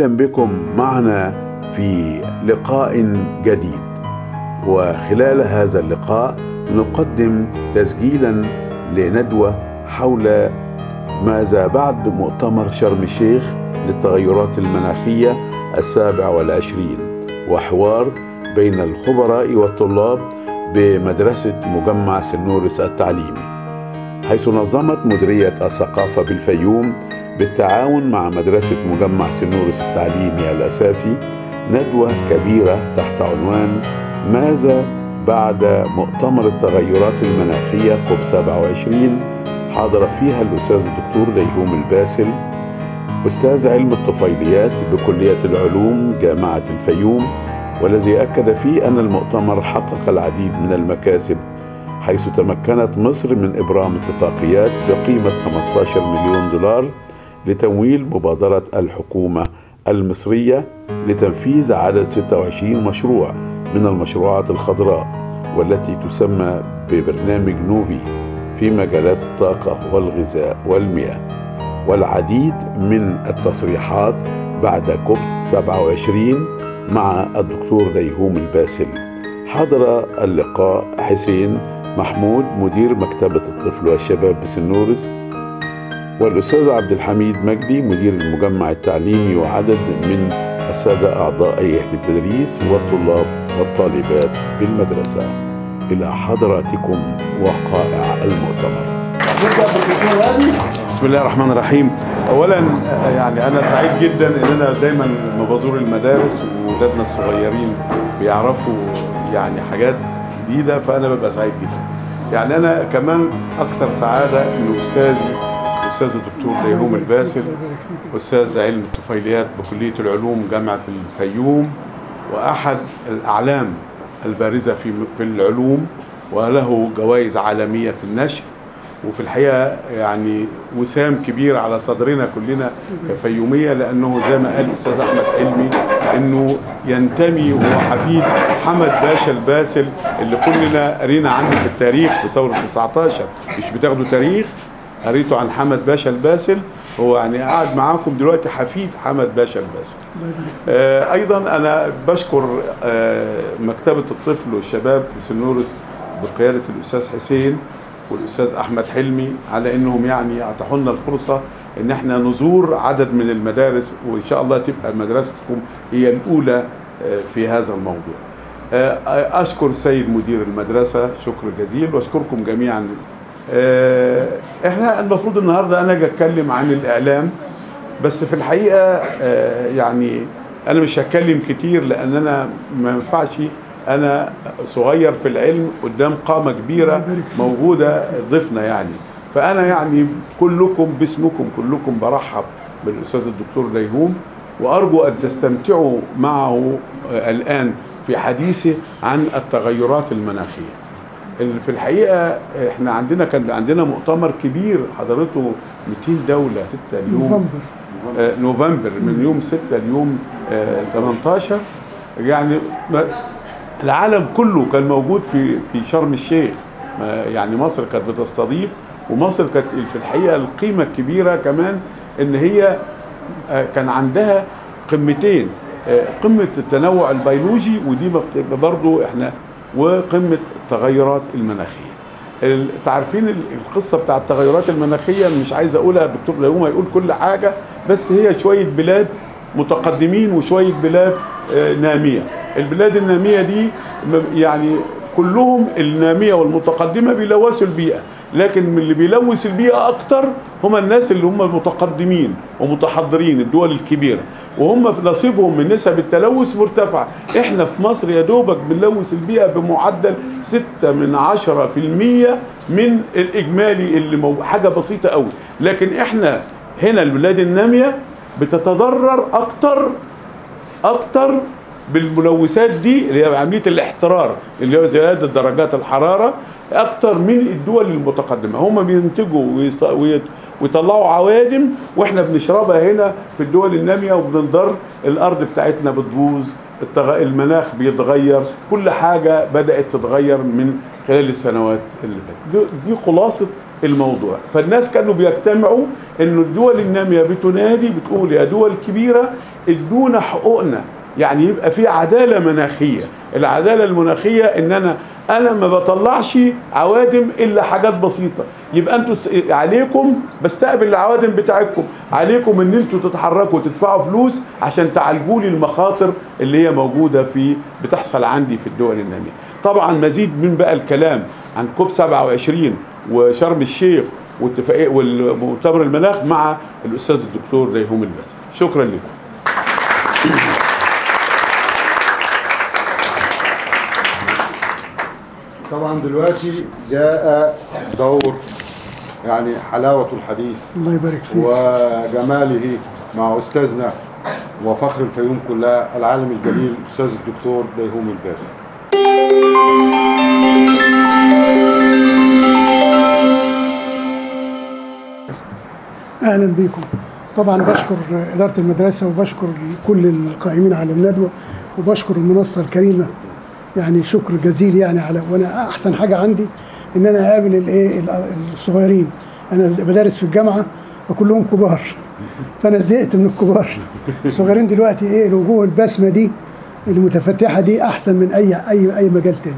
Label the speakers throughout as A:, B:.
A: أهلا بكم معنا في لقاء جديد. وخلال هذا اللقاء نقدم تسجيلا لندوة حول ماذا بعد مؤتمر شرم الشيخ للتغيرات المناخية السابع والعشرين وحوار بين الخبراء والطلاب بمدرسة مجمع سنورس التعليمي. حيث نظمت مديرية الثقافة بالفيوم بالتعاون مع مدرسة مجمع سنورس التعليمي الأساسي ندوة كبيرة تحت عنوان ماذا بعد مؤتمر التغيرات المناخية كوب 27 حاضر فيها الأستاذ الدكتور ديهوم الباسل أستاذ علم الطفيليات بكلية العلوم جامعة الفيوم والذي أكد فيه أن المؤتمر حقق العديد من المكاسب حيث تمكنت مصر من إبرام اتفاقيات بقيمة 15 مليون دولار لتمويل مبادرة الحكومة المصرية لتنفيذ عدد 26 مشروع من المشروعات الخضراء والتي تسمى ببرنامج نوفي في مجالات الطاقة والغذاء والمياه. والعديد من التصريحات بعد كوب 27 مع الدكتور ديهوم الباسل. حضر اللقاء حسين محمود مدير مكتبة الطفل والشباب بسنورس والأستاذ عبد الحميد مجدي مدير المجمع التعليمي وعدد من السادة أعضاء هيئة التدريس والطلاب والطالبات بالمدرسة. إلى حضراتكم وقائع المؤتمر.
B: بسم الله الرحمن الرحيم. اولا يعني أنا سعيد جدا إن أنا دايما لما بزور المدارس واولادنا الصغيرين بيعرفوا يعني حاجات جديدة فأنا ببقى سعيد جدا. يعني أنا كمان أكثر سعادة ان أستاذي الأستاذ الدكتور ديهوم الباسل أستاذ علم الطفيليات بكلية العلوم جامعة الفيوم وأحد الأعلام البارزة في في العلوم وله جوائز عالمية في النشر. وفي الحقيقة يعني وسام كبير على صدرنا كلنا كفيومية لأنه زي ما قال الاستاذ أحمد حلمي إنه ينتمي وهو حفيد حمد باشا الباسل اللي كلنا قرينا عنه في التاريخ في ثورة 19 مش بتاخدوا تاريخ قريته عن حمد باشا الباسل هو يعني قاعد معاكم دلوقتي حفيد حمد باشا الباسل آه أيضا أنا بشكر آه مكتبة الطفل والشباب في سنورس بقيادة الأستاذ حسين والأستاذ أحمد حلمي على إنهم يعني أتاحوا لنا الفرصة إن إحنا نزور عدد من المدارس وإن شاء الله تبقى مدرستكم هي الأولى في هذا الموضوع. أشكر السيد مدير المدرسة شكر جزيل وأشكركم جميعا. إحنا المفروض النهارده أنا أجي أتكلم عن الإعلام بس في الحقيقة يعني أنا مش هتكلم كتير لأن أنا ما ينفعش أنا صغير في العلم قدام قامة كبيرة موجودة ضيفنا يعني. فأنا يعني كلكم باسمكم كلكم برحب بالأستاذ الدكتور ديهوم وأرجو أن تستمتعوا معه الآن في حديثه عن التغيرات المناخية. في الحقيقة إحنا عندنا كان عندنا مؤتمر كبير حضرته 200 دولة 6 اليوم. نوفمبر. نوفمبر من يوم 6 ليوم 18 يعني العالم كله كان موجود في في شرم الشيخ. يعني مصر كانت بتستضيف ومصر كانت في الحقيقة القيمة الكبيرة كمان إن هي كان عندها قمتين. قمة التنوع البيولوجي ودي برضو إحنا وقمة التغيرات المناخية. تعرفين القصة بتاع التغيرات المناخية مش عايز أقولها الدكتور ديهوم هيقول كل حاجة بس هي شوية بلاد متقدمين وشوية بلاد نامية. البلاد النامية دي يعني كلهم النامية والمتقدمة بيلوثوا البيئة. لكن من اللي بيلوث البيئة أكتر هم الناس اللي هم متقدمين ومتحضرين الدول الكبيرة. وهم نصيبهم من نسب التلوث مرتفعة. إحنا في مصر يا دوبك بنلوث البيئة بمعدل 6 من 10% من الإجمالي اللي مو... حاجة بسيطة قوي. لكن إحنا هنا البلاد النامية بتتضرر أكتر أكتر بالملوثات دي اللي هي عملية الاحترار اللي هو زيادة درجات الحرارة أكتر من الدول المتقدمة. هم بينتجوا ويطلعوا عوادم وإحنا بنشربها هنا في الدول النامية وبنضر الأرض بتاعتنا بتبوظ المناخ بيتغير كل حاجة بدأت تتغير من خلال السنوات اللي فاتت. دي خلاصة الموضوع. فالناس كانوا بيجتمعوا إنه الدول النامية بتنادي بتقول يا دول كبيرة ادونا حقوقنا. يعني يبقى في عدالة مناخية. العدالة المناخية إن أنا أنا ما بطلعش عوادم إلا حاجات بسيطة. يبقى أنتوا عليكم بستقبل العوادم بتاعتكم. عليكم إن أنتوا تتحركوا وتدفعوا فلوس عشان تعالجوا لي المخاطر اللي هي موجودة في بتحصل عندي في الدول النامية. طبعا مزيد من بقى الكلام عن COP 27 وشرم الشيخ واتفاقيه والمؤتمر المناخ مع الأستاذ الدكتور ديهوم الباسل شكرا لكم.
C: طبعا دلوقتي جاء دور يعني حلاوة الحديث.
D: الله يبارك فيك.
C: وجماله مع أستاذنا وفخر الفيوم كلها العالم الجليل أستاذ الدكتور ديهوم الباسل
D: أهلا بكم طبعا بشكر إدارة المدرسة وبشكر كل القائمين على الندوة وبشكر المنصة الكريمة يعني شكر جزيل يعني على وأنا أحسن حاجة عندي إن أنا أقابل الايه الصغيرين. أنا بدرس في الجامعة وكلهم كبار. فأنا زهقت من الكبار. الصغيرين دلوقتي إيه الوجوه البسمة دي المتفتحة دي أحسن من أي أي أي مجال تاني.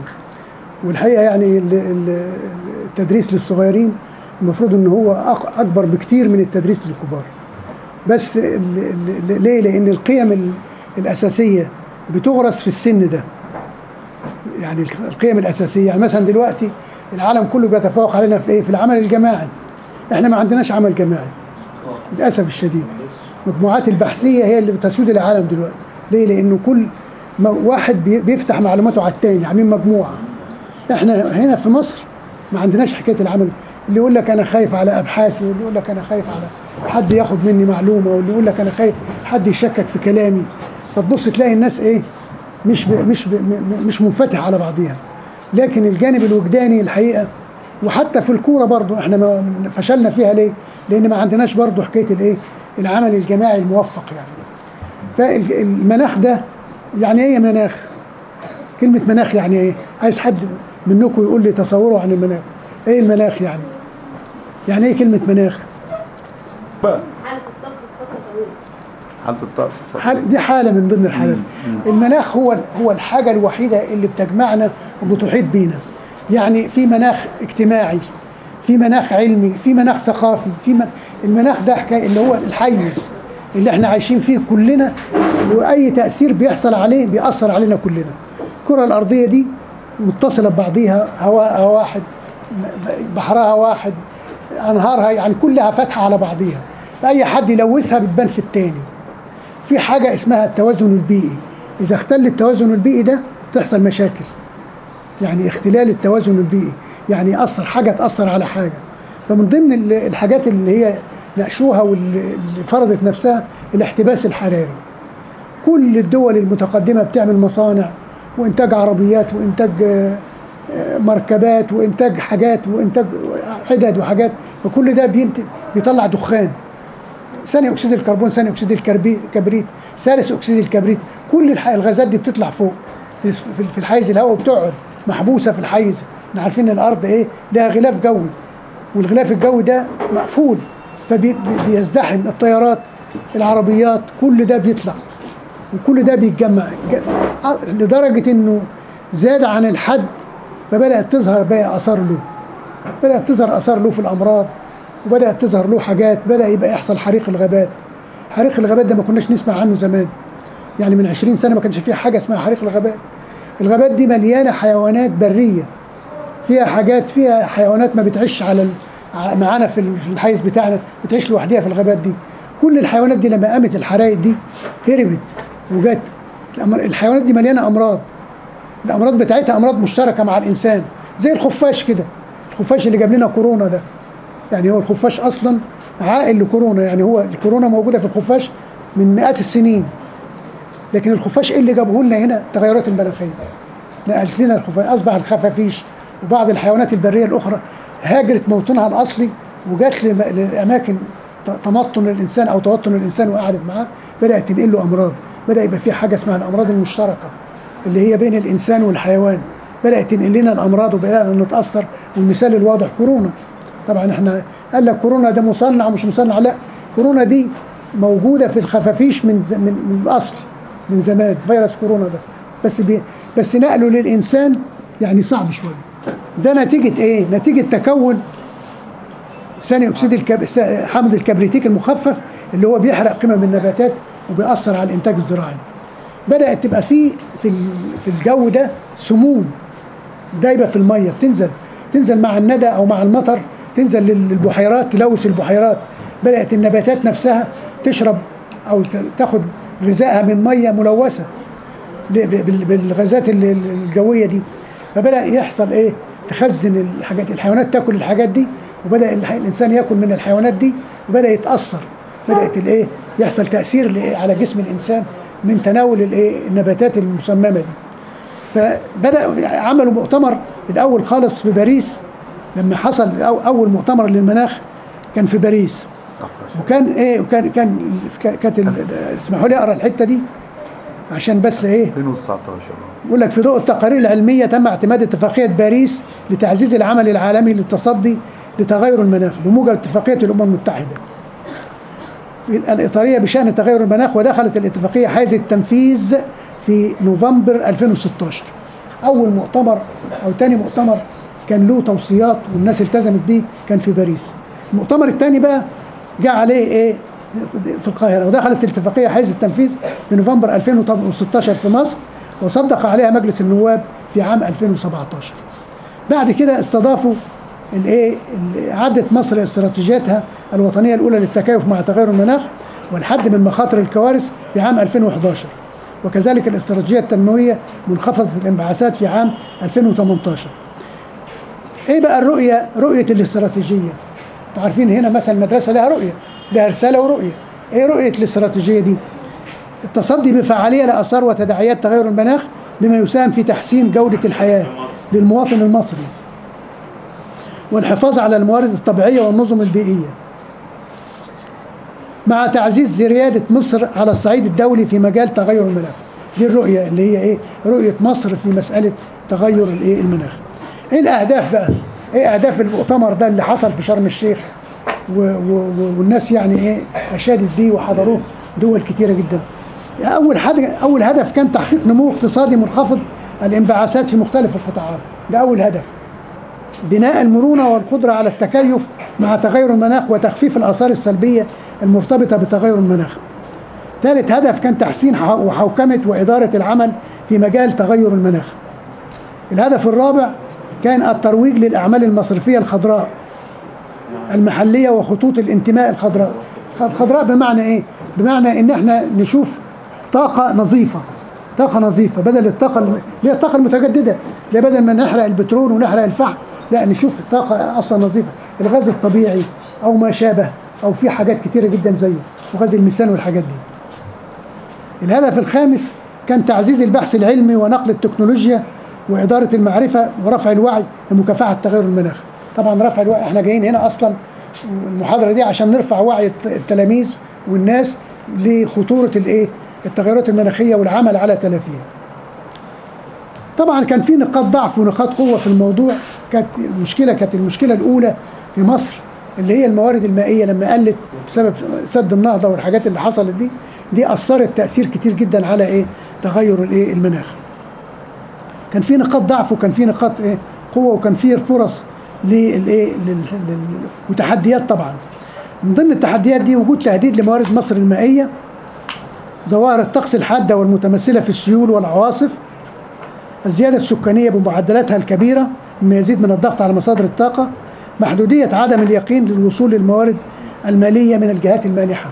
D: والحقيقة يعني ال- ال- التدريس للصغيرين المفروض إن هو أكبر بكتير من التدريس للكبار. بس ليه؟ لأن القيم ال- الأساسية بتغرس في السن ده. يعني القيم الأساسية. يعني مثلا دلوقتي العالم كله بيتفوق علينا في إيه؟ في العمل الجماعي. إحنا ما عندناش عمل جماعي للأسف الشديد. المجموعات البحثية هي اللي بتسود العالم دلوقتي. ليه؟ لأنه كل واحد بي- بيفتح معلوماته على التاني عاملين مجموعة. إحنا هنا في مصر ما عندناش حكاية العمل. اللي يقول لك أنا خايف على أبحاثي واللي يقول لك أنا خايف على حد ياخد مني معلومة واللي يقول لك أنا خايف حد يشكك في كلامي. فتبص تلاقي الناس إيه؟ مش ب مش ب م- مش منفتح على بعضيها لكن الجانب الوجداني الحقيقة وحتى في الكورة برضو إحنا ما فشلنا فيها ليه؟ لأن ما عندناش برضو حكاية الايه؟ العمل الجماعي الموفق يعني. فالمناخ ده يعني إيه مناخ؟ كلمة مناخ يعني إيه؟ عايز حد منكم يقول لي تصوره عن المناخ. إيه المناخ يعني؟ يعني إيه كلمة مناخ؟
B: بقى
E: حالة الطقس في فترة طويلة
B: حالة الطقس
D: حال دي حالة من ضمن الحالات. المناخ هو هو الحاجة الوحيدة اللي بتجمعنا وبتحيط بينا. يعني في مناخ اجتماعي، في مناخ علمي، في مناخ ثقافي، في من... المناخ ده حكاية اللي هو الحيز اللي إحنا عايشين فيه كلنا وأي تأثير بيحصل عليه بيأثر علينا كلنا. الكرة الأرضية دي متصلة ببعضيها هواء واحد بحرها واحد أنهارها يعني كلها فاتحة على بعضيها فأي حد يلوثها بتبان في التاني في حاجة اسمها التوازن البيئي. إذا اختل التوازن البيئي ده تحصل مشاكل. يعني اختلال التوازن البيئي. يعني يأثر حاجة تأثر على حاجة. فمن ضمن ال- الحاجات اللي هي ناقشوها واللي اللي فرضت نفسها الاحتباس الحراري. كل الدول المتقدمة بتعمل مصانع وإنتاج عربيات وإنتاج آه، آه، مركبات وإنتاج حاجات وإنتاج عدد وحاجات. فكل ده بيطلع دخان. ثاني أكسيد الكربون ثاني أكسيد الكبريت ثالث أكسيد الكبريت. كل الغازات دي بتطلع فوق في الحيز الهواء وبتقعد محبوسة في الحيز. إحنا عارفين إن الأرض إيه؟ لها غلاف جوي والغلاف الجوي ده مقفول فبيزدحم الطيارات العربيات كل ده بيطلع وكل ده بيتجمع. لدرجة إنه زاد عن الحد فبدأت تظهر بقى آثار له بدأت تظهر آثار له في الأمراض. وبدأت تظهر له حاجات بدأ يبقى يحصل حريق الغابات. حريق الغابات ده ما كناش نسمع عنه زمان. يعني من 20 سنة ما كانش فيه حاجة اسمها حريق الغابات. الغابات دي مليانة حيوانات برية. فيها حاجات فيها حيوانات ما بتعيش على معانا في ال- في الحيز بتاعنا بتعيش لوحدها في الغابات دي. كل الحيوانات دي لما قامت الحرائق دي هربت وجت. الحيوانات دي مليانة أمراض. الأمراض بتاعتها أمراض مشتركة مع الإنسان. زي الخفاش كده. الخفاش اللي جاب لنا كورونا ده. يعني هو الخفاش أصلا عائل لكورونا يعني هو الكورونا موجودة في الخفاش من مئات السنين. لكن الخفاش إيه اللي جابه لنا هنا؟ التغيرات المناخيه نقلت لنا الخفاش أصبح الخفافيش وبعض الحيوانات البرية الأخرى هاجرت موطنها الأصلي وجات لأماكن تمطن الإنسان أو توطن الإنسان وقعدت معاه بدأت تنقل له أمراض. بدأ يبقى في حاجة اسمها الأمراض المشتركة اللي هي بين الإنسان والحيوان. بدأت تنقل لنا الأمراض وبدأنا نتأثر والمثال الواضح كورونا. طبعا إحنا قال لك كورونا ده مصنع ومش مصنع. لا كورونا دي موجودة في الخفافيش من من, من الأصل من زمان فيروس كورونا ده. بس بي بس نقله للإنسان يعني صعب شوية. ده نتيجة إيه؟ نتيجة تكون ثاني أكسيد الكب... حمض الكبريتيك المخفف اللي هو بيحرق قمم النباتات وبيأثر على الإنتاج الزراعي. بدأت تبقى فيه في في الجو ده سموم دايبة في المية. بتنزل تنزل مع الندى أو مع المطر تنزل لل- للبحيرات تلوث البحيرات. بدأت النباتات نفسها تشرب أو تاخد غذائها من مية ملوثة بالغازات ال- ال- الجوية دي. فبدأ يحصل إيه؟ تخزن الحاجات الحيوانات تاكل الحاجات دي وبدأ الإنسان ياكل من الحيوانات دي وبدأ يتأثر. بدأت الايه يحصل تأثير على جسم الإنسان من تناول الايه النباتات المسممة دي. فبدأ عملوا مؤتمر الأول خالص في باريس لما حصل أو- أول مؤتمر للمناخ كان في باريس
A: 19
D: وكان إيه وكان كان كانت اسمحوا لي أقرأ الحتة دي عشان بس إيه
A: 2019
D: يقول لك في ضوء التقارير العلمية تم اعتماد اتفاقية باريس لتعزيز العمل العالمي للتصدي لتغير المناخ بموجب اتفاقية الأمم المتحدة. في الإطارية بشأن تغير المناخ ودخلت الاتفاقية حيز التنفيذ في نوفمبر 2016. أول مؤتمر أو ثاني مؤتمر كان له توصيات والناس التزمت بيه كان في باريس. المؤتمر الثاني بقى جاء عليه إيه؟ في القاهرة ودخلت الاتفاقية حيز التنفيذ في نوفمبر 2016 في مصر وصدق عليها مجلس النواب في عام 2017 بعد كده استضافوا الايه ال- اعدت مصر استراتيجيتها الوطنية الأولى للتكيف مع تغير المناخ والحد من مخاطر الكوارث في عام 2011 وكذلك الاستراتيجية التنموية منخفضة الانبعاثات في عام 2018 إيه بقى الرؤية؟ رؤية الاستراتيجية. أنتوا عارفين هنا مثلا المدرسة لها رؤية لها رسالة ورؤية. إيه رؤية الاستراتيجية دي؟ التصدي بفعالية لآثار وتداعيات تغير المناخ بما يساهم في تحسين جودة الحياة للمواطن المصري. والحفاظ على الموارد الطبيعية والنظم البيئية. مع تعزيز ريادة مصر على الصعيد الدولي في مجال تغير المناخ. دي الرؤية اللي هي إيه؟ رؤية مصر في مسألة تغير الإيه؟ المناخ. إيه الأهداف بقى؟ إيه أهداف المؤتمر ده اللي حصل في شرم الشيخ؟ و و والناس يعني إيه أشادت بيه وحضروه؟ دول كتيرة جدا. أول حاجة أول هدف كان تحقيق نمو اقتصادي منخفض الانبعاثات في مختلف القطاعات. ده أول هدف. بناء المرونة والقدرة على التكيف مع تغير المناخ وتخفيف الآثار السلبية المرتبطة بتغير المناخ. ثالث هدف كان تحسين وحوكمة وإدارة العمل في مجال تغير المناخ. الهدف الرابع كان الترويج للأعمال المصرفية الخضراء المحلية وخطوط الانتماء الخضراء. الخضراء بمعنى إيه؟ بمعنى إن إحنا نشوف طاقة نظيفة طاقة نظيفة بدل الطاقة اللي هي الطاقة المتجددة لا بدل ما نحرق البترول ونحرق الفحم لا نشوف طاقة أصلا نظيفة. الغاز الطبيعي أو ما شابه أو في حاجات كتيرة جدا زيه وغاز الميثان والحاجات دي. الهدف الخامس كان تعزيز البحث العلمي ونقل التكنولوجيا وإدارة المعرفة ورفع الوعي لمكافحة تغير المناخ. طبعا رفع الوعي إحنا جايين هنا أصلا المحاضرة دي عشان نرفع وعي الت- التلاميذ والناس لخطورة الإيه؟ التغيرات المناخية والعمل على تلافيها. طبعا كان في نقاط ضعف ونقاط قوة في الموضوع. كانت المشكلة كانت المشكلة الأولى في مصر اللي هي الموارد المائية لما قلت بسبب سد النهضة والحاجات اللي حصلت دي. دي أثرت تأثير كتير جدا على إيه؟ تغير الإيه؟ المناخ. كان في نقاط ضعف وكان في نقاط إيه قوة وكان في فرص للإيه لل- لل- وتحديات طبعا. من ضمن التحديات دي وجود تهديد لموارد مصر المائية ظواهر الطقس الحادة والمتمثلة في السيول والعواصف الزيادة السكانية بمعدلاتها الكبيرة مما يزيد من الضغط على مصادر الطاقة محدودية عدم اليقين للوصول للموارد المالية من الجهات المانحة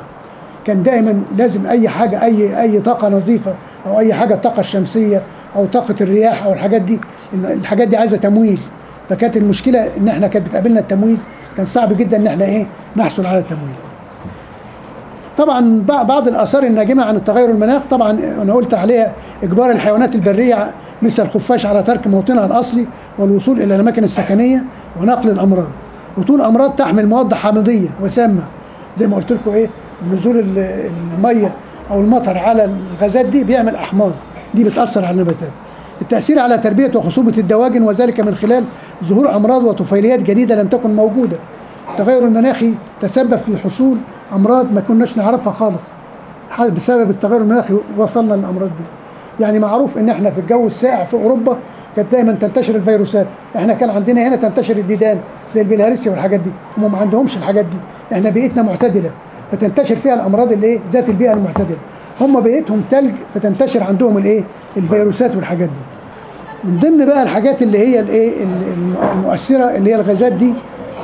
D: كان دائما لازم أي حاجة أي أي طاقة نظيفة أو أي حاجة الطاقة الشمسية أو طاقة الرياح أو الحاجات دي الحاجات دي عايزة تمويل. فكانت المشكلة إن إحنا كانت بتقابلنا التمويل كان صعب جدا إن إحنا إيه نحصل على التمويل. طبعا بع- بعض الآثار الناجمة عن التغير المناخ طبعا أنا قلت عليها إجبار الحيوانات البرية مثل الخفاش على ترك موطنها الأصلي والوصول إلى الأماكن السكنية ونقل الأمراض. وطول امراض تحمل مواد حامضية وسامة. زي ما قلت لكم إيه نزول ال- المية أو المطر على الغازات دي بيعمل أحماض. دي بتأثر على النباتات. التأثير على تربية وخصوبة الدواجن وذلك من خلال ظهور أمراض وطفيليات جديدة لم تكن موجودة. التغير المناخي تسبب في حصول أمراض ما كناش نعرفها خالص. بسبب التغير المناخي وصلنا للأمراض دي. يعني معروف إن إحنا في الجو الساقع في أوروبا كانت دايما تنتشر الفيروسات. إحنا كان عندنا هنا تنتشر الديدان زي البلهارسيا والحاجات دي. هم ما عندهمش الحاجات دي. إحنا بيئتنا معتدلة. فتنتشر فيها الأمراض اللي إيه ذات البيئة المعتدلة. هم بيئتهم تلج فتنتشر عندهم الإيه؟ الفيروسات والحاجات دي. من ضمن بقى الحاجات اللي هي الإيه؟ الم- المؤثرة اللي هي الغازات دي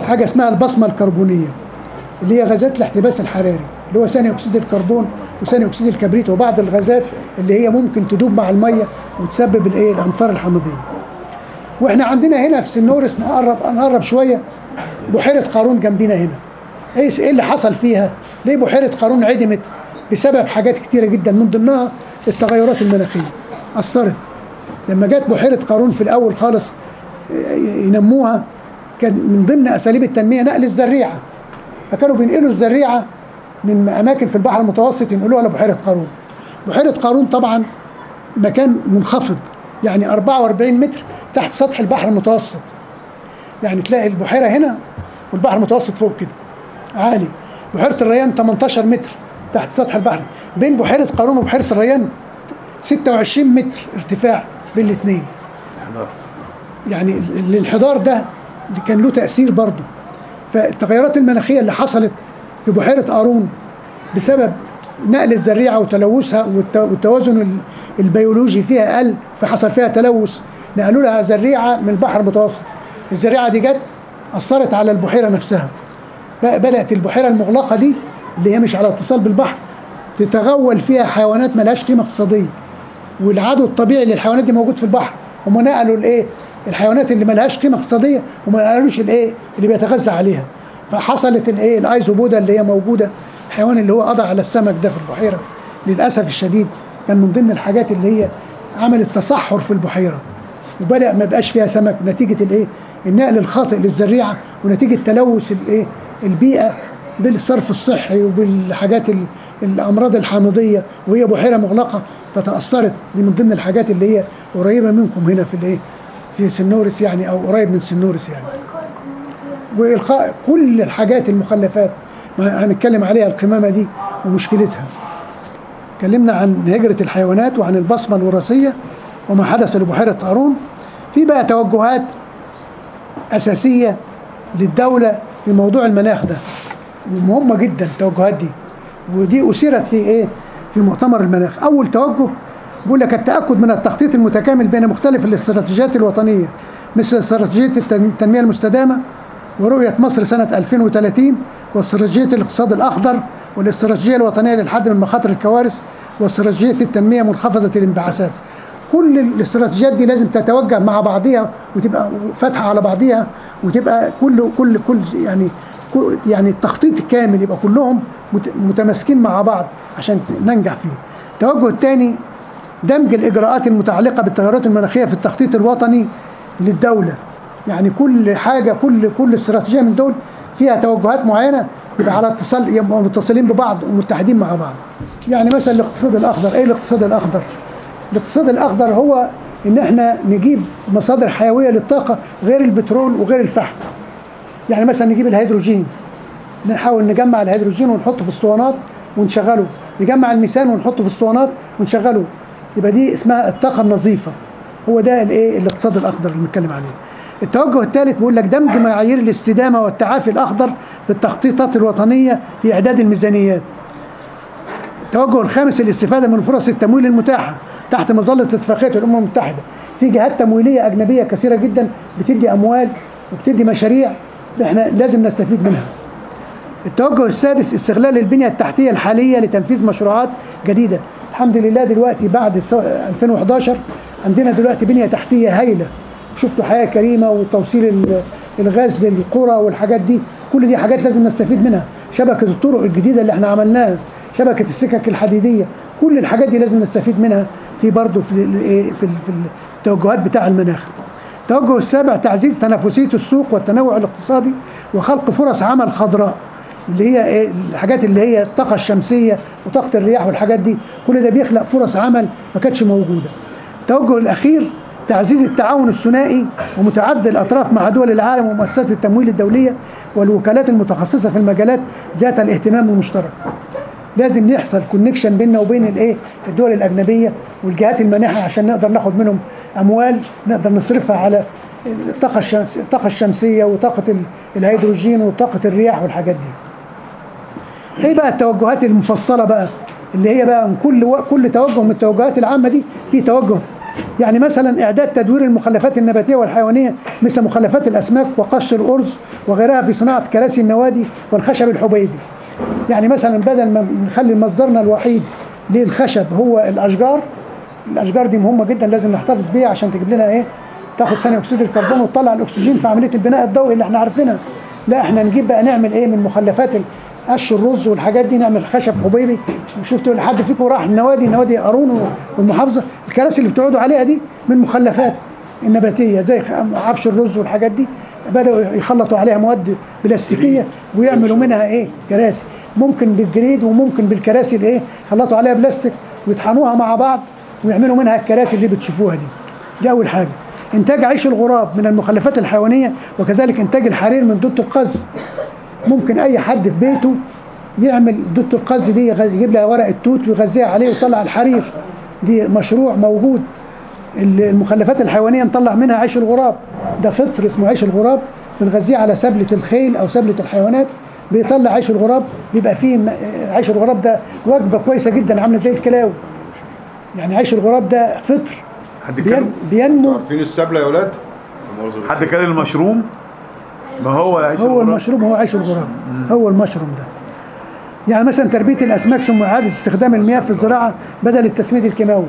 D: حاجة اسمها البصمة الكربونية اللي هي غازات الاحتباس الحراري اللي هو ثاني أكسيد الكربون وثاني أكسيد الكبريت وبعض الغازات اللي هي ممكن تدوب مع المية وتسبب الإيه؟ الأمطار الحمضية. وإحنا عندنا هنا في سنورس نقرب نقرب شوية بحيرة قارون جنبنا هنا. إيه إيه اللي حصل فيها؟ ليه بحيرة قارون عدمت بسبب حاجات كتيرة جدا من ضمنها التغيرات المناخية. أثرت. لما جت بحيرة قارون في الأول خالص ينموها كان من ضمن أساليب التنمية نقل الزريعة. فكانوا بينقلوا الزريعة من أماكن في البحر المتوسط ينقلوها لبحيرة قارون. بحيرة قارون طبعا مكان منخفض يعني 44 متر تحت سطح البحر المتوسط. يعني تلاقي البحيرة هنا والبحر المتوسط فوق كده. عالي. بحيرة الريان 18 متر تحت سطح البحر. بين بحيرة قارون وبحيرة الريان 26 متر ارتفاع بين الاثنين. يعني ال- الانحدار ده اللي كان له تأثير برضه. فالتغيرات المناخية اللي حصلت في بحيرة قارون بسبب نقل الزريعة وتلوثها والت- والتوازن ال- البيولوجي فيها قل فحصل فيها تلوث نقلوا لها زريعة من البحر المتوسط. الزريعة دي جت أثرت على البحيرة نفسها. بدأت البحيرة المغلقة دي اللي هي مش على اتصال بالبحر تتغول فيها حيوانات ملهاش قيمة اقتصادية. والعدو الطبيعي للحيوانات دي موجود في البحر. هم نقلوا الإيه؟ الحيوانات اللي ملهاش قيمة اقتصادية وما نقلوش الإيه؟ اللي بيتغذى عليها. فحصلت الإيه؟ الايزوبودا اللي هي موجودة الحيوان اللي هو قضى على السمك ده في البحيرة. للأسف الشديد كان من ضمن الحاجات اللي هي عملت تصحر في البحيرة. وبدأ ما بقاش فيها سمك نتيجة الإيه؟ النقل الخاطئ للزريعه ونتيجة تلوث الإيه؟ البيئة بالصرف الصحي وبالحاجات ال- الأمراض الحامضية وهي بحيرة مغلقة فتأثرت دي من ضمن الحاجات اللي هي قريبة منكم هنا في الايه؟ في سنورس يعني أو قريب من سنورس يعني. وإلقاء كل الحاجات المخلفات ما هنتكلم عليها القمامة دي ومشكلتها. اتكلمنا عن هجرة الحيوانات وعن البصمة الوراثية وما حدث لبحيرة قارون. في بقى توجهات أساسية للدولة في موضوع المناخ ده ومهمة جدا التوجهات دي. ودي أثيرت في إيه؟ في مؤتمر المناخ. أول توجه بيقول لك التأكد من التخطيط المتكامل بين مختلف الاستراتيجيات الوطنية مثل استراتيجية التن- التنمية المستدامة ورؤية مصر سنة 2030 واستراتيجية الاقتصاد الأخضر والاستراتيجية الوطنية للحد من مخاطر الكوارث واستراتيجية التنمية منخفضة الانبعاثات. كل الاستراتيجيات دي لازم تتوجه مع بعضها وتبقى فاتحة على بعضها وتبقى كل كل كل يعني كل- يعني التخطيط كامل يبقى كلهم مت- متماسكين مع بعض عشان ننجح فيه. التوجه الثاني دمج الإجراءات المتعلقة بالتغيرات المناخية في التخطيط الوطني للدولة. يعني كل حاجة كل كل استراتيجية من دول فيها توجهات معينة يبقى على اتصال يبقوا متصلين ببعض ومتحدين مع بعض. يعني مثلا الاقتصاد الأخضر. إيه الاقتصاد الأخضر؟ الاقتصاد الأخضر هو إن إحنا نجيب مصادر حيوية للطاقة غير البترول وغير الفحم. يعني مثلا نجيب الهيدروجين. نحاول نجمع الهيدروجين ونحطه في اسطوانات ونشغله. نجمع الميثان ونحطه في اسطوانات ونشغله. يبقى دي اسمها الطاقة النظيفة. هو ده الإيه؟ الاقتصاد الأخضر اللي بنتكلم عليه. التوجه الثالث بيقول لك دمج معايير الاستدامة والتعافي الأخضر في التخطيطات الوطنية في إعداد الميزانيات. التوجه الخامس الاستفاده من فرص التمويل المتاحة. تحت مظلة اتفاقية الأمم المتحدة. في جهات تمويلية أجنبية كثيرة جدا بتدي أموال وبتدي مشاريع إحنا لازم نستفيد منها. التوجه السادس استغلال البنية التحتية الحالية لتنفيذ مشروعات جديدة. الحمد لله دلوقتي بعد السو- 2011 عندنا دلوقتي بنية تحتية هايلة. شفتوا حياة كريمة وتوصيل ال- الغاز للقرى والحاجات دي. كل دي حاجات لازم نستفيد منها. شبكة الطرق الجديدة اللي إحنا عملناها شبكة السكك الحديدية كل الحاجات دي لازم نستفيد منها. في برضه في ال- إيه في ال- في التوجهات بتاع المناخ. التوجه السابع تعزيز تنافسية السوق والتنوع الاقتصادي وخلق فرص عمل خضراء اللي هي إيه الحاجات اللي هي الطاقة الشمسية وطاقة الرياح والحاجات دي. كل ده بيخلق فرص عمل ما كانتش موجودة. التوجه الأخير تعزيز التعاون الثنائي ومتعدد الأطراف مع دول العالم ومؤسسات التمويل الدولية والوكالات المتخصصة في المجالات ذات الاهتمام المشترك. لازم يحصل connection بيننا وبين الايه الدول الأجنبية والجهات المانحة عشان نقدر ناخد منهم أموال نقدر نصرفها على الطاقة الشمس الطاقة الشمسية وطاقة ال- الهيدروجين وطاقة الرياح والحاجات دي. إيه بقى التوجهات المفصلة بقى؟ اللي هي بقى كل و... كل توجه من التوجهات العامة دي في توجه. يعني مثلا إعداد تدوير المخلفات النباتية والحيوانية مثل مخلفات الأسماك وقش الأرز وغيرها في صناعة كراسي النوادي والخشب الحبيبي. يعني مثلا بدل ما نخلي مصدرنا الوحيد للخشب هو الأشجار الأشجار دي مهمة جدا لازم نحتفظ بيها عشان تجيب لنا إيه؟ تاخد ثاني أكسيد الكربون وتطلع الأكسجين في عملية البناء الضوئي اللي إحنا عارفينها. لا إحنا نجيب بقى نعمل إيه؟ من مخلفات قش الرز والحاجات دي نعمل خشب حبيبي. شفتوا حد فيكم راح النوادي نوادي قارون والمحافظة الكراسي اللي بتقعدوا عليها دي من مخلفات. النباتية زي قش الرز والحاجات دي بدأوا يخلطوا عليها مواد بلاستيكية ويعملوا منها إيه؟ كراسي. ممكن بالجريد وممكن بالكراسي الايه خلطوا عليها بلاستيك ويطحنوها مع بعض ويعملوا منها الكراسي اللي بتشوفوها دي. دي أول حاجة. إنتاج عيش الغراب من المخلفات الحيوانية وكذلك إنتاج الحرير من دوت القز. ممكن أي حد في بيته يعمل دوت القز دي يجيب لها ورق التوت ويغذيها عليه ويطلع الحرير. دي مشروع موجود. المخلفات الحيوانية نطلع منها عيش الغراب. ده فطر اسمه عيش الغراب. بنغذيه على سبلة الخيل أو سبلة الحيوانات. بيطلع عيش الغراب. بيبقى فيه عيش الغراب ده وجبة كويسة جدا عاملة زي الكلاوي. يعني عيش الغراب ده فطر.
B: حد
D: بين-
B: كان
D: بينمو.
C: عارفين السبلة يا أولاد؟
B: حد كان المشروم؟ ما هو العيش
D: هو
B: الغراب.
D: المشروب هو عيش الغراب. هو المشروم ده. يعني مثلا تربية الأسماك ثم إعادة استخدام المياه في الزراعة بدل التسميد الكيماوي.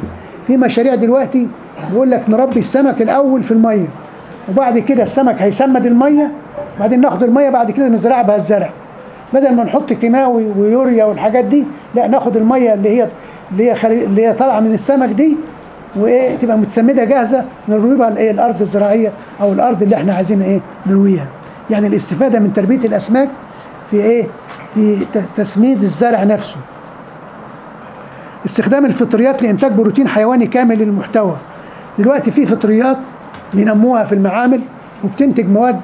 D: في مشاريع دلوقتي بيقول لك نربي السمك الأول في المية وبعد كده السمك هيسمد المية بعدين ناخد المية بعد كده نزرعها بها الزرع. بدل ما نحط كيماوي ويوريا والحاجات دي لا ناخد المية اللي هي اللي هي خلي اللي هي طالعة من السمك دي وإيه تبقى متسمدة جاهزة نروي بها الإيه الأرض الزراعية أو الأرض اللي إحنا عايزين إيه نرويها. يعني الاستفادة من تربية الأسماك في إيه في تسميد الزرع نفسه. استخدام الفطريات لإنتاج بروتين حيواني كامل المحتوى دلوقتي في فطريات بينموها في المعامل وبتنتج مواد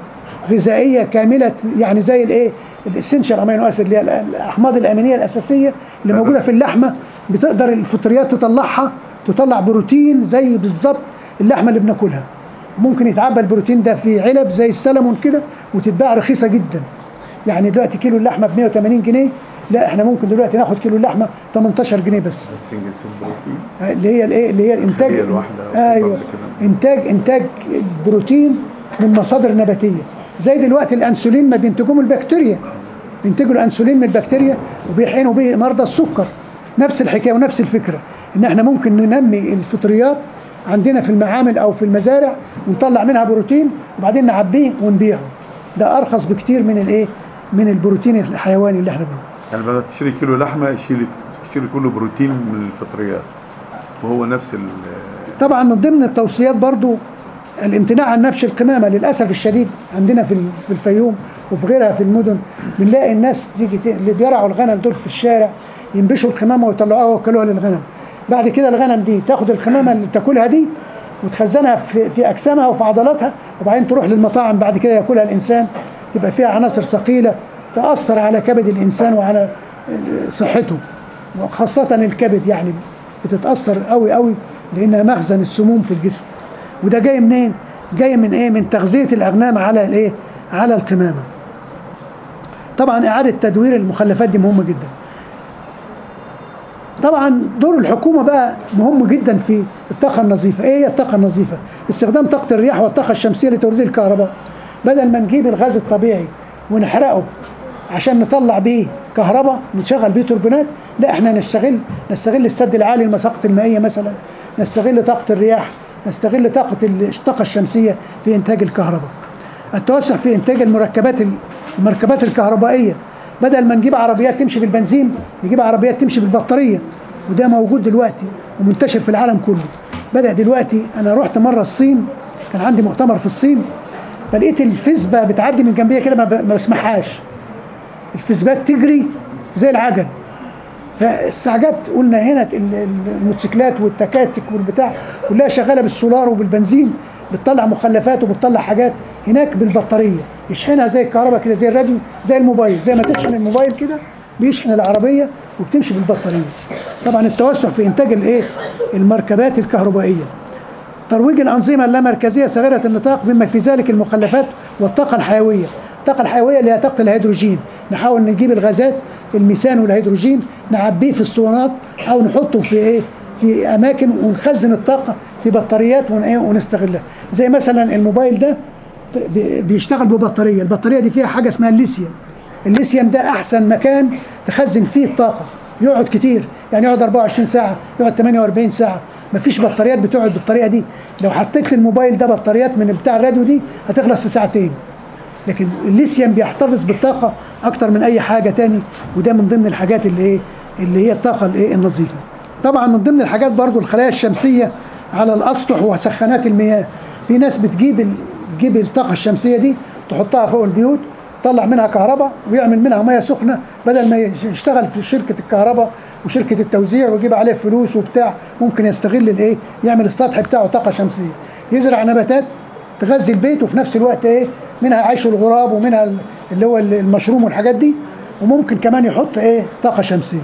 D: غذائية كاملة يعني زي الايه؟ ال essential amino acid اللي هي الأحماض الأمينية الأساسية اللي موجودة في اللحمة. بتقدر الفطريات تطلعها تطلع بروتين زي بالظبط اللحمة اللي بناكلها. ممكن يتعبى البروتين ده في علب زي السلمون كده وتتباع رخيصة جدا. يعني دلوقتي كيلو اللحمة ب 180 جنيه لا إحنا ممكن دلوقتي ناخد كيلو اللحمه 18 جنيه بس.
B: بروتين
D: اللي هي الايه؟ اللي هي الانتاج
B: أيوه.
D: انتاج إنتاج بروتين من مصادر نباتية. زي دلوقتي الأنسولين ما بينتجوه البكتيريا. بينتجوا الأنسولين من البكتيريا وبيحقنوا به مرضى السكر. نفس الحكاية ونفس الفكرة إن إحنا ممكن ننمي الفطريات عندنا في المعامل أو في المزارع ونطلع منها بروتين وبعدين نعبيه ونبيعه. ده أرخص بكتير من الإيه؟ من البروتين الحيواني اللي إحنا بنقوله
B: يعني بدل تشتري كيلو لحمة اشتري اشتري كله بروتين من الفطريات. وهو نفس ال
D: طبعا من ضمن التوصيات برضو الامتناع عن نبش القمامه للأسف الشديد عندنا في في الفيوم وفي غيرها في المدن. بنلاقي الناس تيجي اللي بيرعوا الغنم دول في الشارع ينبشوا القمامه ويطلعوها ويوكلوها للغنم. بعد كده الغنم دي تاخد القمامه اللي تاكلها دي وتخزنها في في أجسامها وفي عضلاتها وبعدين تروح للمطاعم بعد كده ياكلها الإنسان تبقى فيها عناصر ثقيلة. تأثر على كبد الإنسان وعلى صحته وخاصة الكبد يعني بتتأثر قوي قوي لأنها مخزن السموم في الجسم. وده جاي منين؟ جاي من إيه؟ من تغذية الأغنام على الإيه؟ على القمامه طبعا إعادة تدوير المخلفات دي مهمه جدا. طبعا دور الحكومة بقى مهم جدا في الطاقة النظيفة. إيه هي الطاقة النظيفة؟ استخدام طاقة الرياح والطاقة الشمسية لتوليد الكهرباء. بدل ما نجيب الغاز الطبيعي ونحرقه عشان نطلع بيه كهرباء نشغل بيه توربينات. لا إحنا نستغل نستغل السد العالي المساقط المائية مثلا. نستغل طاقة الرياح نستغل طاقة الطاقة الشمسية في إنتاج الكهرباء. التوسع في إنتاج المركبات المركبات الكهربائية. بدل ما نجيب عربيات تمشي بالبنزين نجيب عربيات تمشي بالبطارية. وده موجود دلوقتي ومنتشر في العالم كله. بدأ دلوقتي. أنا رحت مرة الصين كان عندي مؤتمر في الصين فلقيت الفسبه بتعدي من جنبية كده ما بسمعهاش الفسبات تجري زي العجل. فاستعجبت قلنا هنا ال- ال- الموتوسيكلات والتكاتك والبتاع كلها شغالة بالسولار وبالبنزين بتطلع مخلفات وبتطلع حاجات هناك بالبطارية. يشحنها زي الكهرباء كده زي الراديو زي الموبايل. زي ما تشحن الموبايل كده بيشحن العربية وبتمشي بالبطارية. طبعا التوسع في إنتاج الإيه؟ المركبات الكهربائية. ترويج الأنظمة اللامركزية صغيرة النطاق بما في ذلك المخلفات والطاقة الحيوية. الطاقة الحيوية اللي هي طاقة الهيدروجين. نحاول نجيب الغازات الميثان والهيدروجين نعبيه في الاسطوانات أو نحطه في إيه؟ في أماكن ونخزن الطاقة في بطاريات إيه؟ ونستغلها. زي مثلا الموبايل ده بي- بيشتغل ببطارية. البطارية دي فيها حاجة اسمها الليثيوم. الليثيوم ده أحسن مكان تخزن فيه الطاقة. يقعد كتير يعني يقعد 24 ساعة يقعد 48 ساعة. مفيش بطاريات بتقعد بالطريقة دي. لو حطيت للموبايل ده بطاريات من بتاع الراديو دي هتخلص في ساعتين. لكن الليثيوم بيحتفظ بالطاقة أكتر من أي حاجة تاني وده من ضمن الحاجات اللي إيه اللي هي الطاقة الإيه النظيفة. طبعا من ضمن الحاجات برضو الخلايا الشمسية على الأسطح وسخانات المياه. في ناس بتجيب تجيب الطاقة الشمسية دي تحطها فوق البيوت طلع منها كهرباء ويعمل منها ميه سخنة بدل ما يش- يشتغل في شركة الكهرباء وشركة التوزيع ويجيب عليه فلوس وبتاع ممكن يستغل الإيه يعمل السطح بتاعه طاقة شمسية. يزرع نباتات تغذي البيت وفي نفس الوقت إيه منها عيش الغراب ومنها ال- اللي هو ال- المشروم والحاجات دي وممكن كمان يحط إيه؟ طاقة شمسية.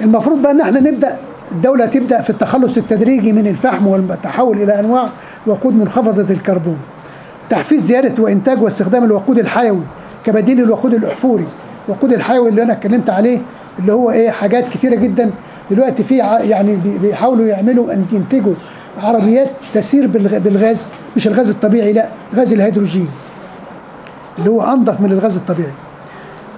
D: المفروض بقى إن إحنا نبدأ الدولة تبدأ في التخلص التدريجي من الفحم والتحول إلى أنواع وقود منخفضه الكربون. تحفيز زيادة وإنتاج واستخدام الوقود الحيوي كبديل للوقود الأحفوري. الوقود الحيوي اللي أنا اتكلمت عليه اللي هو إيه؟ حاجات كتيرة جدا. دلوقتي في يعني بي- بيحاولوا يعملوا إن ينتجوا عربيات تسير بالغ- بالغاز مش الغاز الطبيعي لا غاز الهيدروجين. اللي هو انضف من الغاز الطبيعي.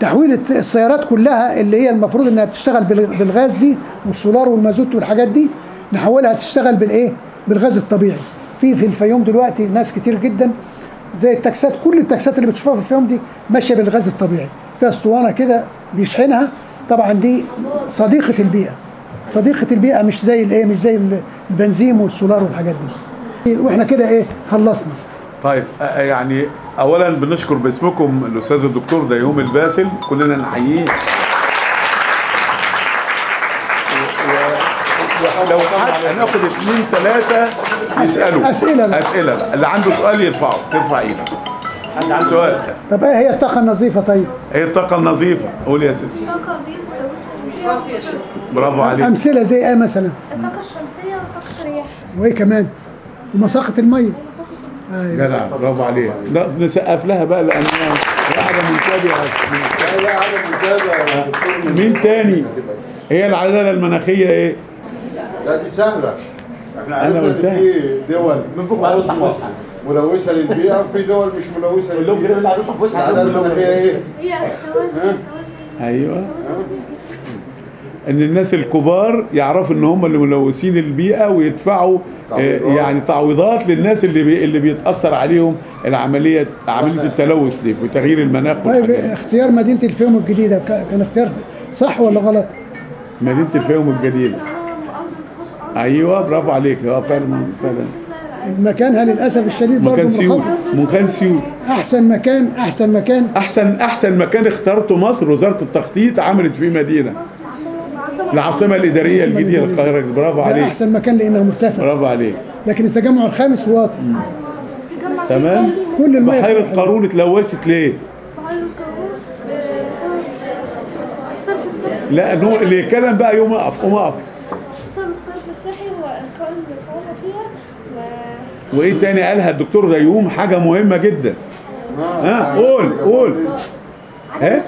D: تحويل السيارات كلها اللي هي المفروض إنها بتشتغل بال- بالغاز دي والسولار والمازوت والحاجات دي نحولها تشتغل بالإيه؟ بالغاز الطبيعي. في في الفيوم دلوقتي ناس كتير جدا زي التاكسات كل التاكسات اللي بتشوفها في الفيوم دي ماشية بالغاز الطبيعي. فيها أسطوانة كده بيشحنها. طبعا دي صديقة البيئة. صديقة البيئة مش زي الإيه مش زي ال- البنزين والسولار والحاجات دي. وإحنا كده إيه خلصنا.
B: طيب يعني اولا بنشكر باسمكم الأستاذ الدكتور ديوم الباسل كلنا نحييه. لو حد هناخد اثنين ثلاثة يسألوا.
D: أسئلة. بقى.
B: أسئلة. بقى. اللي عنده سؤال يرفعه. ترفع إيدك سؤال؟
D: طب إيه هي الطاقة النظيفة؟ طيب.
B: إيه الطاقة النظيفة؟ قول يا سيدي
E: طاقة غير ملوثة
B: برافو عليك.
D: أمثلة زي إيه مثلا؟
E: الطاقة الشمسية وطاقة الرياح.
D: وإيه كمان؟ ومساقة المية.
B: جدع برافو عليك. لا نسقف لها بقى لأنها قاعدة منتبهة
C: لا دكتور
B: مين تاني؟ هي العدالة المناخية إيه؟
C: لا دي سهلة. إحنا
B: أنا
C: عرفنا إن
B: قلتها.
C: في دول من فوق ملوثه للبيئة وفي دول مش ملوثة للبيئة. العداله المناخية إيه؟
E: هي التوازن التوازن.
B: أيوه.
E: التوازن
B: إن الناس الكبار يعرفوا إن هم اللي ملوثين البيئة ويدفعوا آه،
C: تعويضات.
B: يعني تعويضات للناس اللي بي اللي بيتأثر عليهم العملية عملية التلوث دي في تغيير المناخ
D: طيب. اختيار مدينة الفيوم الجديدة كان اختيار صح ولا غلط؟
B: مدينة الفيوم الجديدة. أيوه برافو عليك. آه فعلا فعلا.
D: مكانها للأسف الشديد برضه
B: مكان
D: منخفض؟
B: مكان سيوط.
D: أحسن مكان أحسن مكان؟
B: أحسن أحسن مكان اخترته مصر وزارة التخطيط عملت فيه مدينة. العاصمة الإدارية
D: العاصمة
B: الجديدة
D: الإدارية.
B: القاهرة. برافو عليك.
D: أحسن مكان لانها مرتفع.
B: برافو عليك.
D: لكن التجمع الخامس واطي.
B: تمام.
D: كل المية بحيرة.
B: قارون اتلوثت ليه؟
E: الصرف الصحي.
B: لا نو اللي يتكلم بقى يوم اقف قوم اقف
E: بسبب الصرف الصحي اللي كونها فيها و
B: وإيه تاني قالها الدكتور ديوم حاجة مهمة جدا. ها؟ قول قول. ها؟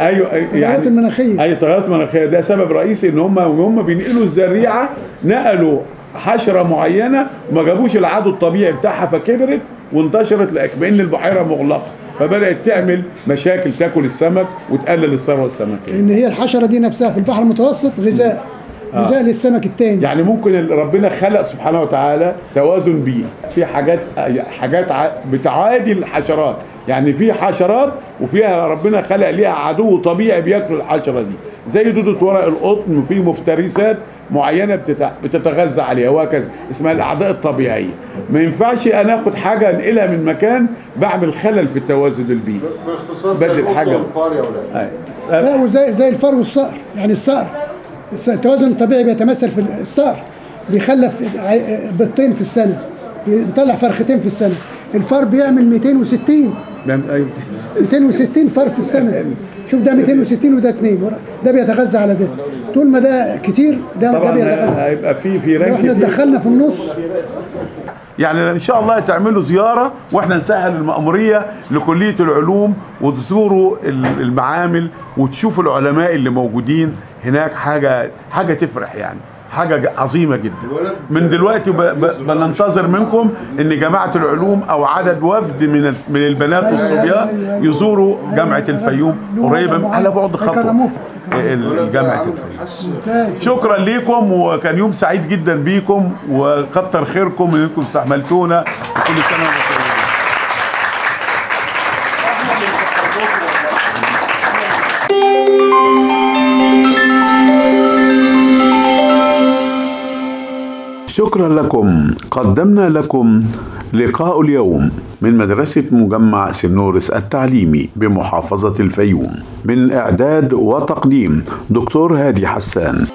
B: أيوه أي-
D: التغيرات المناخية.
B: اي التغيرات المناخية. ده سبب رئيسي إن هم وهم بينقلوا الزريعه نقلوا حشرة معينة وما جابوش العدو الطبيعي بتاعها فكبرت وانتشرت بان البحيرة مغلقة. فبدأت تعمل مشاكل تاكل السمك وتقلل الثروة السمكية.
D: لأن هي الحشرة دي نفسها في البحر المتوسط غذاء. غذاء للسمك التاني.
B: يعني ممكن ربنا خلق سبحانه وتعالى توازن بيئي في حاجات حاجات بتعادي الحشرات. يعني في حشرات وفيها ربنا خلق ليها عدو طبيعي بياكل الحشرة دي. زي دودة ورق القطن وفي مفترسات معينة بتت- بتتغذى عليها وهكذا. اسمها الاعداء الطبيعية. ما ينفعش أنا آخد حاجة أنقلها من مكان بعمل خلل في التوازن البيئي
C: باختصار زي
B: بدل
C: القطة
B: حاجة.
C: والفار يا ولاد.
D: لا وزي زي الفار والصقر. يعني الصقر. التوازن الطبيعي بيتمثل في الصقر بيخلف بيضتين في السنة بيطلع فرختين في السنة. الفار بيعمل 260
B: نعم، أيوة.
D: 260 فار في السنة. شوف ده 260 وده اثنين ده بيتغذى على ده. طول ما ده كتير ده ده
B: طبعا
D: بيتغذى.
B: هيبقى في
D: لو
B: فيران إحنا
D: اتدخلنا في النص
B: يعني ان شاء الله تعملوا زياره وإحنا نسهل المأموريه لكليه العلوم وتزوروا ال- المعامل وتشوفوا العلماء اللي موجودين هناك حاجة حاجة تفرح يعني حاجة ج- عظيمه جدا من دلوقتي بننتظر منكم ان جامعه العلوم أو عدد وفد من من البنات والصبيان يزوروا جامعه الفيوم قريبه على بعد خطوه ال- جامعه الفيوم شكرا ليكم وكان يوم سعيد جدا بيكم وكتر خيركم انكم استحملتونا وكل سنة وأنتم شكرا لكم. قدمنا لكم لقاء اليوم من مدرسة مجمع سنورس التعليمي بمحافظة الفيوم. من إعداد وتقديم دكتور هادي حسان.